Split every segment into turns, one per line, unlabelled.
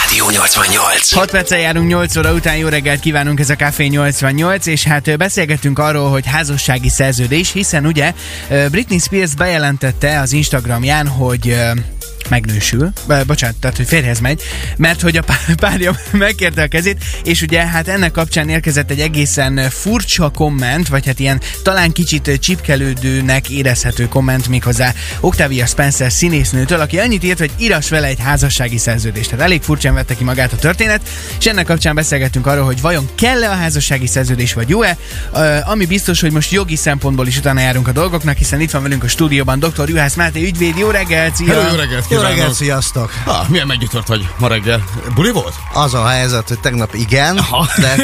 Rádió 88.
6 perccel járunk 8 óra után, jó reggelt kívánunk, ez a Café 88, és hát ö, beszélgettünk arról, hogy házassági szerződés, hiszen ugye Britney Spears bejelentette az Instagramján, hogy megnősül, Be, bocsánat, tehát hogy férjhez megy, mert hogy a pá- párja megkérte a kezét, és ugye hát ennek kapcsán érkezett egy egészen furcsa komment, vagy hát ilyen talán kicsit csipkelődőnek érezhető komment méghozzá Octavia Spencer színésznőtől, aki annyit írt, hogy íras vele egy házassági szerződést. Tehát elég furcsán vette ki magát a történet, és ennek kapcsán beszélgettünk arról, hogy vajon kell-e a házassági szerződés, vagy jó-e, ami biztos, hogy most jogi szempontból is utána járunk a dolgoknak, hiszen itt van velünk a stúdióban dr. Juhász Máté ügyvéd, jó reggelt,
jó reggelt
Jó
kívánok!
reggelt, sziasztok!
Ah, milyen meggyújtott vagy ma reggel? Buli volt?
Az a helyzet, hogy tegnap igen,
Aha.
de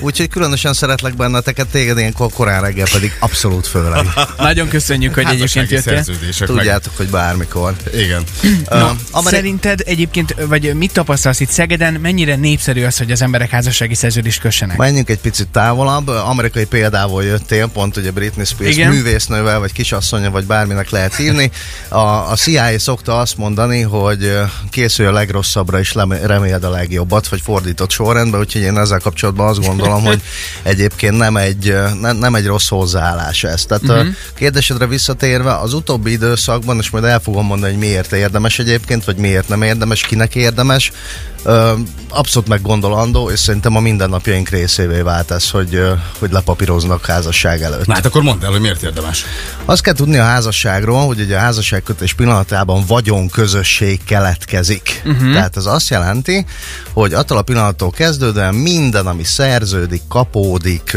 úgyhogy különösen szeretlek benneteket, téged ilyen kor- korán reggel pedig abszolút főleg.
Nagyon köszönjük, hogy egyébként
Házassági
jöttél.
Tudjátok, hogy bármikor.
meg. Igen.
No,
Amerik-
Szerinted egyébként, vagy mit tapasztalsz itt Szegeden, mennyire népszerű az, hogy az emberek házassági szerződést kössenek?
Menjünk egy picit távolabb. Amerikai példából jöttél, pont ugye Britney Spears
Igen.
művésznővel, vagy kisasszonya, vagy bárminek lehet hívni. A, a CIA szokta azt mondani, hogy készülj a legrosszabbra, és reméld a legjobbat, vagy fordított sorrendben, úgyhogy én ezzel kapcsolatban azt gondolom, hogy egyébként nem egy, ne, nem egy rossz hozzáállás ez. Tehát
Mhm.
uh-huh. kérdésedre visszatérve, az utóbbi időszakban, és majd el fogom mondani, hogy miért érdemes egyébként, vagy miért nem érdemes, kinek érdemes, abszolút meggondolandó, és szerintem a mindennapjaink részévé vált ez, hogy, hogy lepapíroznak házasság előtt.
Na hát akkor mondd el, hogy miért érdemes.
Azt kell tudni a házasságról, hogy ugye a házasságkötés pillanatában vagyonközösség keletkezik. Uh-huh. Tehát ez azt jelenti, hogy attól a pillanattól kezdődően minden, ami szerződik, kapódik,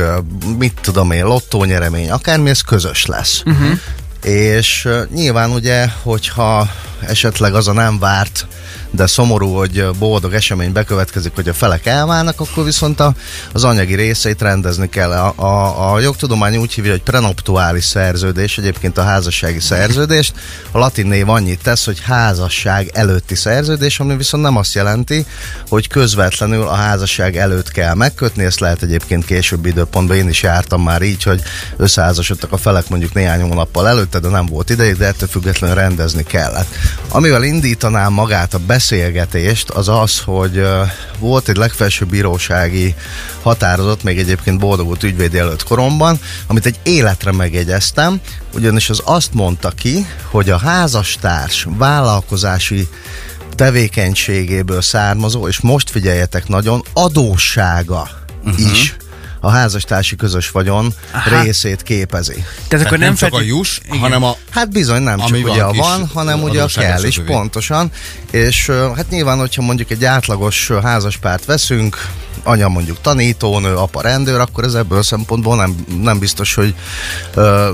mit tudom én, lottónyeremény, akármi, ez közös lesz. Uh-huh. És nyilván ugye, hogyha esetleg az a nem várt, de szomorú, hogy boldog esemény bekövetkezik, hogy a felek elválnak, akkor viszont a, az anyagi részeit rendezni kell. A, a, a jogtudomány úgy hívja, hogy prenuptuális szerződés, egyébként a házassági szerződést. A latin név annyit tesz, hogy házasság előtti szerződés, ami viszont nem azt jelenti, hogy közvetlenül a házasság előtt kell megkötni, ezt lehet egyébként későbbi időpontban, én is jártam már így, hogy összeházasodtak a felek mondjuk néhány hónappal előtte, de nem volt idejük, de ettől függetlenül rendezni kellett. Amivel indítanám magát a beszélgetést, az az, hogy volt egy legfelsőbb bírósági határozat, még egyébként boldogult ügyvéd előtt koromban, amit egy életre megjegyeztem, ugyanis az azt mondta ki, hogy a házastárs vállalkozási tevékenységéből származó, és most figyeljetek nagyon, adóssága uh-huh. is a házastársi közös vagyon
Aha.
részét képezi.
Tehát
Tehát
akkor
nem,
nem,
csak a
feltét-
juss,
Igen.
hanem a...
Hát bizony nem csak
Ami
ugye
van
a van, hanem ugye a kell is,
esetében.
pontosan. És hát nyilván, hogyha mondjuk egy átlagos házaspárt veszünk, anya mondjuk tanítónő, apa rendőr, akkor ez ebből a szempontból nem, nem biztos, hogy ö,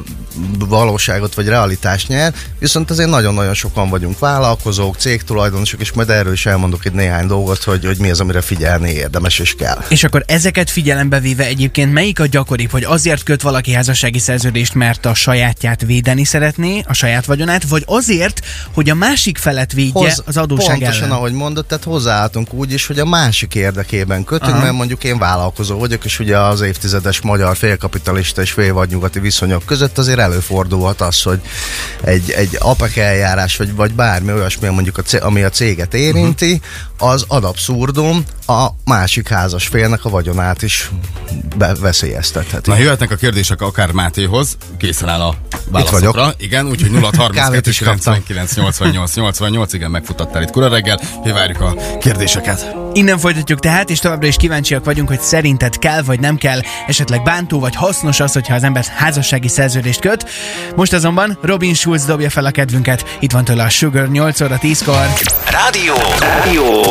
valóságot vagy realitást nyer, viszont azért nagyon-nagyon sokan vagyunk vállalkozók, cégtulajdonosok, és majd erről is elmondok egy néhány dolgot, hogy, hogy mi az, amire figyelni érdemes és kell.
És akkor ezeket figyelembe véve egyébként melyik a gyakoribb, hogy azért köt valaki házassági szerződést, mert a sajátját védeni szeretné, a saját vagyonát, vagy azért, hogy a másik felet védje
Hoz-
az adóság
Pontosan,
ellen?
ahogy mondod, tehát hozzáálltunk úgy is, hogy a másik érdekében kötünk,
Aha.
mert mondjuk én vállalkozó vagyok, és ugye az évtizedes magyar félkapitalista és félvadnyugati viszonyok között azért előfordulhat az, hogy egy, egy APEC eljárás, vagy, vagy bármi olyasmi, mondjuk a, cé- ami a céget érinti, az ad abszurdum a másik házas félnek a vagyonát is veszélyeztetheti.
Na, jöhetnek a kérdések akár Mátéhoz, készen áll a válaszokra. Igen, úgyhogy 0 32
Kávét is kaptam.
99 88 88, igen, megfutattál itt kora reggel, hogy várjuk a kérdéseket.
Innen folytatjuk tehát, és továbbra is kíváncsiak vagyunk, hogy szerinted kell vagy nem kell, esetleg bántó vagy hasznos az, hogyha az ember házassági szerződést köt. Most azonban Robin Schulz dobja fel a kedvünket. Itt van tőle a Sugar 8 óra 10-kor.
Rádió. Rádió.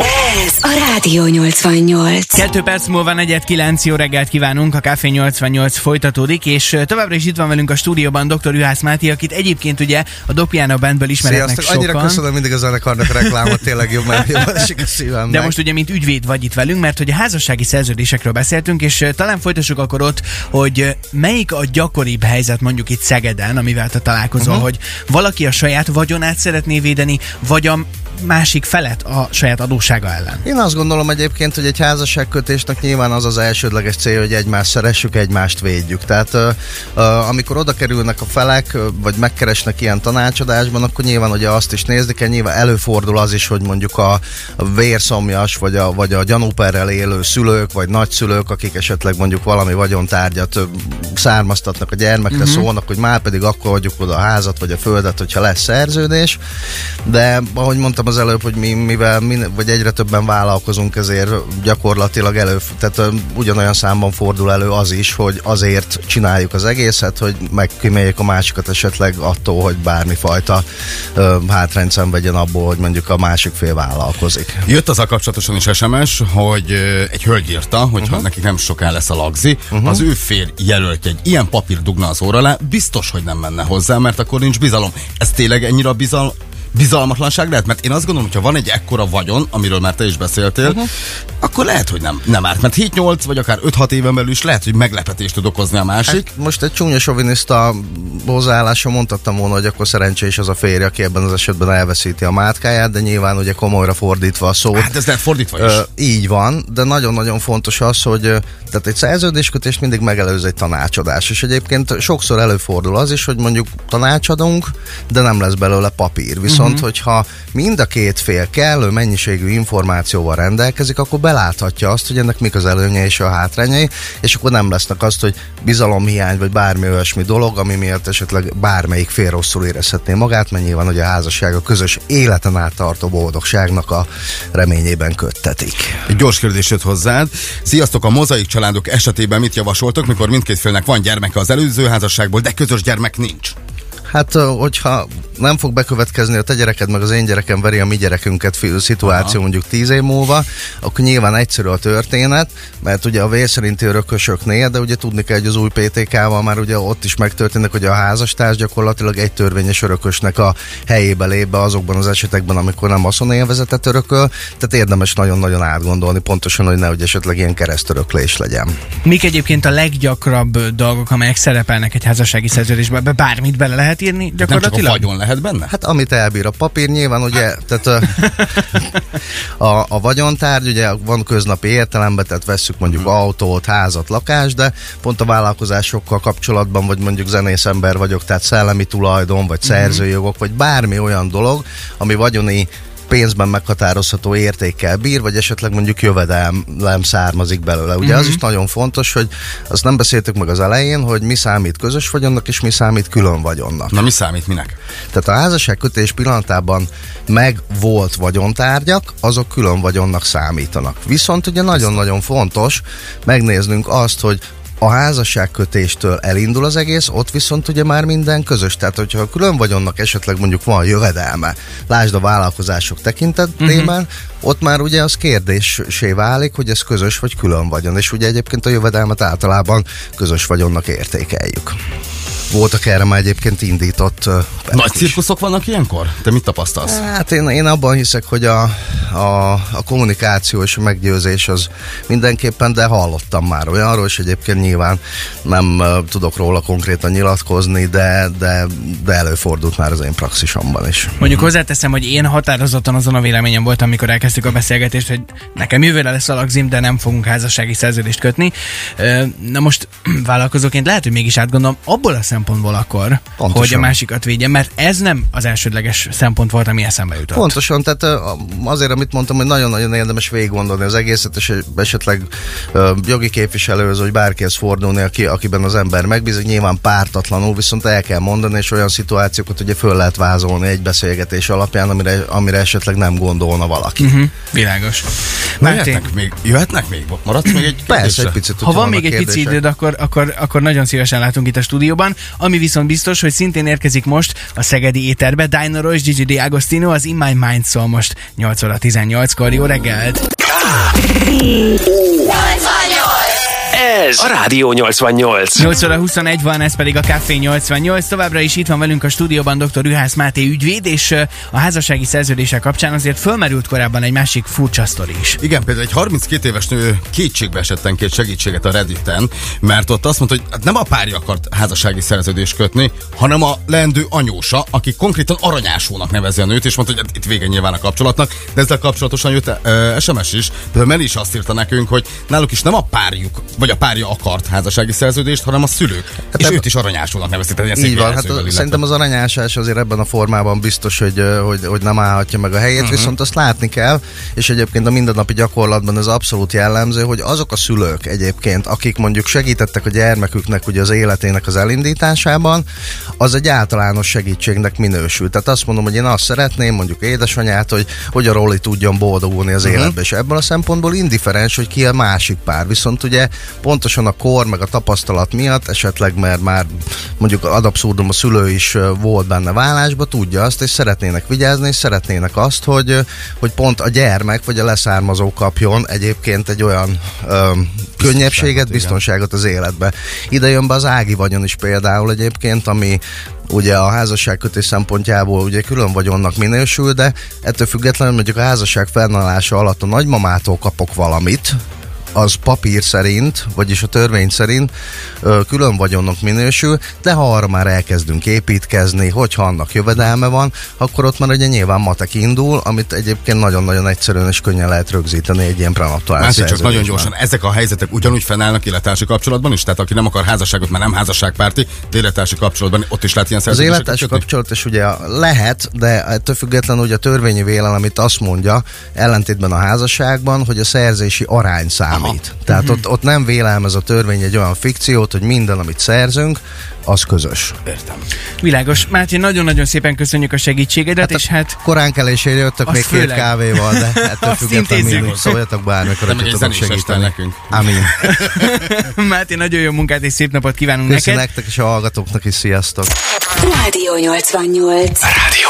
Ez a Rádió 88.
Kettő perc múlva negyed kilenc jó reggelt kívánunk, a Café 88 folytatódik, és továbbra is itt van velünk a stúdióban dr. Juhász Máté, akit egyébként ugye a Dopiano Bandből ismerhetnek
Sziasztok, annyira
sokan.
köszönöm mindig a zenekarnak reklámot, tényleg jobb, mert esik a szívemnek.
De most ugye, mint ügyvéd vagy itt velünk, mert hogy a házassági szerződésekről beszéltünk, és ö, talán folytassuk akkor ott, hogy ö, melyik a gyakoribb helyzet mondjuk itt Szegeden, amivel te találkozol, uh-huh. hogy valaki a saját vagyonát szeretné védeni, vagy a másik felet a saját adóssága ellen.
Én azt gondolom egyébként, hogy egy házasságkötésnek nyilván az az elsődleges cél, hogy egymást szeressük, egymást védjük. Tehát amikor oda kerülnek a felek, vagy megkeresnek ilyen tanácsadásban, akkor nyilván ugye azt is nézni kell, nyilván előfordul az is, hogy mondjuk a, vérszomjas, vagy a, vagy a gyanúperrel élő szülők, vagy nagyszülők, akik esetleg mondjuk valami vagyontárgyat származtatnak a gyermekre, uh-huh. szólnak, hogy már pedig akkor adjuk oda a házat, vagy a földet, hogyha lesz szerződés. De ahogy mondtam az előbb, hogy mi, mivel mi, vagy egyre többen vállalkozunk, ezért gyakorlatilag elő, tehát ugyanolyan számban fordul elő az is, hogy azért csináljuk az egészet, hogy megkíméljük a másikat esetleg attól, hogy bármifajta uh, hátrányt szenvedjen abból, hogy mondjuk a másik fél vállalkozik.
Jött az a kapcsolatosan is SMS, hogy ö, egy hölgy írta, hogy uh-huh. nekik nem soká lesz a lagzi, uh-huh. az ő fér jelöltje egy ilyen papír dugna az óra alá, biztos, hogy nem menne hozzá, mert akkor nincs bizalom. Ez tényleg ennyire bizalom, bizalmatlanság lehet? Mert én azt gondolom, hogy ha van egy ekkora vagyon, amiről már te is beszéltél, uh-huh. akkor lehet, hogy nem, nem árt. Mert 7-8 vagy akár 5-6 éven belül is lehet, hogy meglepetést tud okozni a másik.
Hát most egy csúnya soviniszta hozzáállása mondhattam volna, hogy akkor szerencsés az a férj, aki ebben az esetben elveszíti a mátkáját, de nyilván ugye komolyra fordítva a szót.
Hát ez lehet fordítva is. Ö,
így van, de nagyon-nagyon fontos az, hogy tehát egy szerződéskötés mindig megelőz egy tanácsadás, és egyébként sokszor előfordul az is, hogy mondjuk tanácsadunk, de nem lesz belőle papír. Viszont Viszont, uh-huh. hogyha mind a két fél kellő mennyiségű információval rendelkezik, akkor beláthatja azt, hogy ennek mik az előnye és a hátrányai, és akkor nem lesznek azt, hogy bizalomhiány vagy bármi olyasmi dolog, ami miatt esetleg bármelyik fél rosszul érezhetné magát, mert nyilván hogy a házasság a közös életen át tartó boldogságnak a reményében köttetik.
Egy gyors kérdés jött hozzád. Sziasztok, a mozaik családok esetében mit javasoltok, mikor mindkét félnek van gyermeke az előző házasságból, de közös gyermek nincs?
Hát, hogyha nem fog bekövetkezni, a te gyereked meg az én gyerekem veri a mi gyerekünket szituáció Aha. mondjuk tíz év múlva, akkor nyilván egyszerű a történet, mert ugye a vér szerinti örökösöknél, de ugye tudni kell, hogy az új PTK-val már ugye ott is megtörténik, hogy a házastárs gyakorlatilag egy törvényes örökösnek a helyébe lép be azokban az esetekben, amikor nem élvezetet örököl, tehát érdemes nagyon-nagyon átgondolni pontosan, hogy nehogy esetleg ilyen keresztöröklés legyen.
Mik egyébként a leggyakrabb dolgok, amelyek szerepelnek egy házassági szerződésben? Bármit bele lehet írni gyakorlatilag?
Nem csak a vagyon lehet benne?
Hát amit elbír a papír, nyilván ugye, tehát a, a, a vagyontárgy, ugye van köznapi értelemben, tehát vesszük mondjuk hmm. autót, házat, lakást, de pont a vállalkozásokkal kapcsolatban, vagy mondjuk zenész ember vagyok, tehát szellemi tulajdon, vagy mhm. szerzőjogok, vagy bármi olyan dolog, ami vagyoni pénzben meghatározható értékkel bír, vagy esetleg mondjuk jövedelem származik belőle. Ugye uh-huh. az is nagyon fontos, hogy azt nem beszéltük meg az elején, hogy mi számít közös vagyonnak, és mi számít külön vagyonnak.
Na mi számít minek?
Tehát a házasságkötés pillanatában meg volt vagyontárgyak, azok külön vagyonnak számítanak. Viszont ugye nagyon-nagyon fontos megnéznünk azt, hogy a házasságkötéstől elindul az egész, ott viszont ugye már minden közös. Tehát, hogyha külön vagyonnak esetleg mondjuk van jövedelme, lásd a vállalkozások tekintetében, uh-huh. Ott már ugye az kérdésé válik, hogy ez közös vagy külön vagyon. És ugye egyébként a jövedelmet általában közös vagyonnak értékeljük. Voltak erre már egyébként indított uh,
Nagy cirkuszok vannak ilyenkor? Te mit tapasztalsz?
Hát én, én abban hiszek, hogy a, a, a kommunikáció és a meggyőzés az mindenképpen, de hallottam már olyanról, és egyébként nyilván nem uh, tudok róla konkrétan nyilatkozni, de, de, de előfordult már az én praxisomban is.
Mondjuk hozzáteszem, hogy én határozottan azon a véleményem voltam, amikor elkezdtük a beszélgetést, hogy nekem jövőre lesz a lagzim, de nem fogunk házassági szerződést kötni. Na most vállalkozóként lehet, hogy mégis átgondolom, abból a szempontból akkor, Pontosan. hogy a másikat védje, mert ez nem az elsődleges szempont volt, ami eszembe jutott.
Pontosan, tehát azért, amit mondtam, hogy nagyon-nagyon érdemes végig gondolni az egészet, és esetleg jogi képviselőhöz, hogy bárkihez fordulni, aki, akiben az ember megbízik, nyilván pártatlanul, viszont el kell mondani, és olyan szituációkat ugye föl lehet vázolni egy beszélgetés alapján, amire, amire esetleg nem gondolna valaki.
Uh-huh, világos.
Jöhetnek még, jöhetnek még? Maradsz még egy
Persze, egy picit.
Ha van még egy pici időd, akkor, akkor, akkor nagyon szívesen látunk itt a stúdióban. Ami viszont biztos, hogy szintén érkezik most a Szegedi éterbe Dino és Gigi D'Agostino, az In My Mind szól most 8 óra 18-kor. Jó reggelt!
Ez a Rádió 88.
8 óra 21 van, ez pedig a Café 88. Továbbra is itt van velünk a stúdióban dr. Juhász Máté ügyvéd, és a házassági szerződése kapcsán azért fölmerült korábban egy másik furcsa sztori is.
Igen, például egy 32 éves nő kétségbe esetten két segítséget a Redditen, mert ott azt mondta, hogy hát nem a párja akart házassági szerződést kötni, hanem a leendő anyósa, aki konkrétan aranyásónak nevezi a nőt, és mondta, hogy hát itt vége nyilván a kapcsolatnak, de ezzel kapcsolatosan jött uh, SMS is, de Meli is azt írta nekünk, hogy náluk is nem a párjuk, vagy a párja akart házassági szerződést, hanem a szülők. Hát és
eb-
őt is tehát ilyen
Így van, hát
illetve.
szerintem az aranyásás azért ebben a formában biztos, hogy, hogy, hogy nem állhatja meg a helyét, uh-huh. viszont azt látni kell, és egyébként a mindennapi gyakorlatban ez abszolút jellemző, hogy azok a szülők egyébként, akik mondjuk segítettek a gyermeküknek ugye az életének az elindításában, az egy általános segítségnek minősül. Tehát azt mondom, hogy én azt szeretném, mondjuk édesanyát, hogy, hogy a Roli tudjon boldogulni az uh-huh. életbe, és ebből a szempontból indiferens, hogy ki a másik pár. Viszont ugye pontosan a kor meg a tapasztalat miatt, esetleg mert már mondjuk ad abszurdum a szülő is volt benne vállásba, tudja azt, és szeretnének vigyázni, és szeretnének azt, hogy, hogy pont a gyermek vagy a leszármazó kapjon egyébként egy olyan ö, könnyebbséget, biztonságot az életbe. Ide jön be az ági vagyon is például egyébként, ami ugye a házasságkötés szempontjából ugye külön vagyonnak minősül, de ettől függetlenül mondjuk a házasság fennállása alatt a nagymamától kapok valamit, az papír szerint, vagyis a törvény szerint külön vagyonnak minősül, de ha arra már elkezdünk építkezni, hogyha annak jövedelme van, akkor ott már ugye nyilván matek indul, amit egyébként nagyon-nagyon egyszerűen és könnyen lehet rögzíteni egy ilyen prenuptuális
Másik csak nagyon gyorsan, ezek a helyzetek ugyanúgy fennállnak élettársi kapcsolatban is? Tehát aki nem akar házasságot, mert nem házasságpárti, de élettársi kapcsolatban ott is lehet ilyen
Az élettársi kapcsolat is ugye lehet, de ettől függetlenül ugye a törvényi vélelem itt azt mondja, ellentétben a házasságban, hogy a szerzési arány számít. Tehát
Mhm.
ott, ott nem vélelmez a törvény egy olyan fikciót, hogy minden, amit szerzünk, az közös.
Értem.
Világos. Máté, nagyon-nagyon szépen köszönjük a segítségedet, és hát
Korán kelésére jöttök még két
főleg.
kávéval, de ettől függetlenül szóljatok bármikor, hogy tudok segíteni.
nekünk.
Amin.
Máté, nagyon jó munkát és szép napot kívánunk
Köszi
neked.
nektek és a hallgatóknak is, sziasztok!
Rádió 88.
Rádió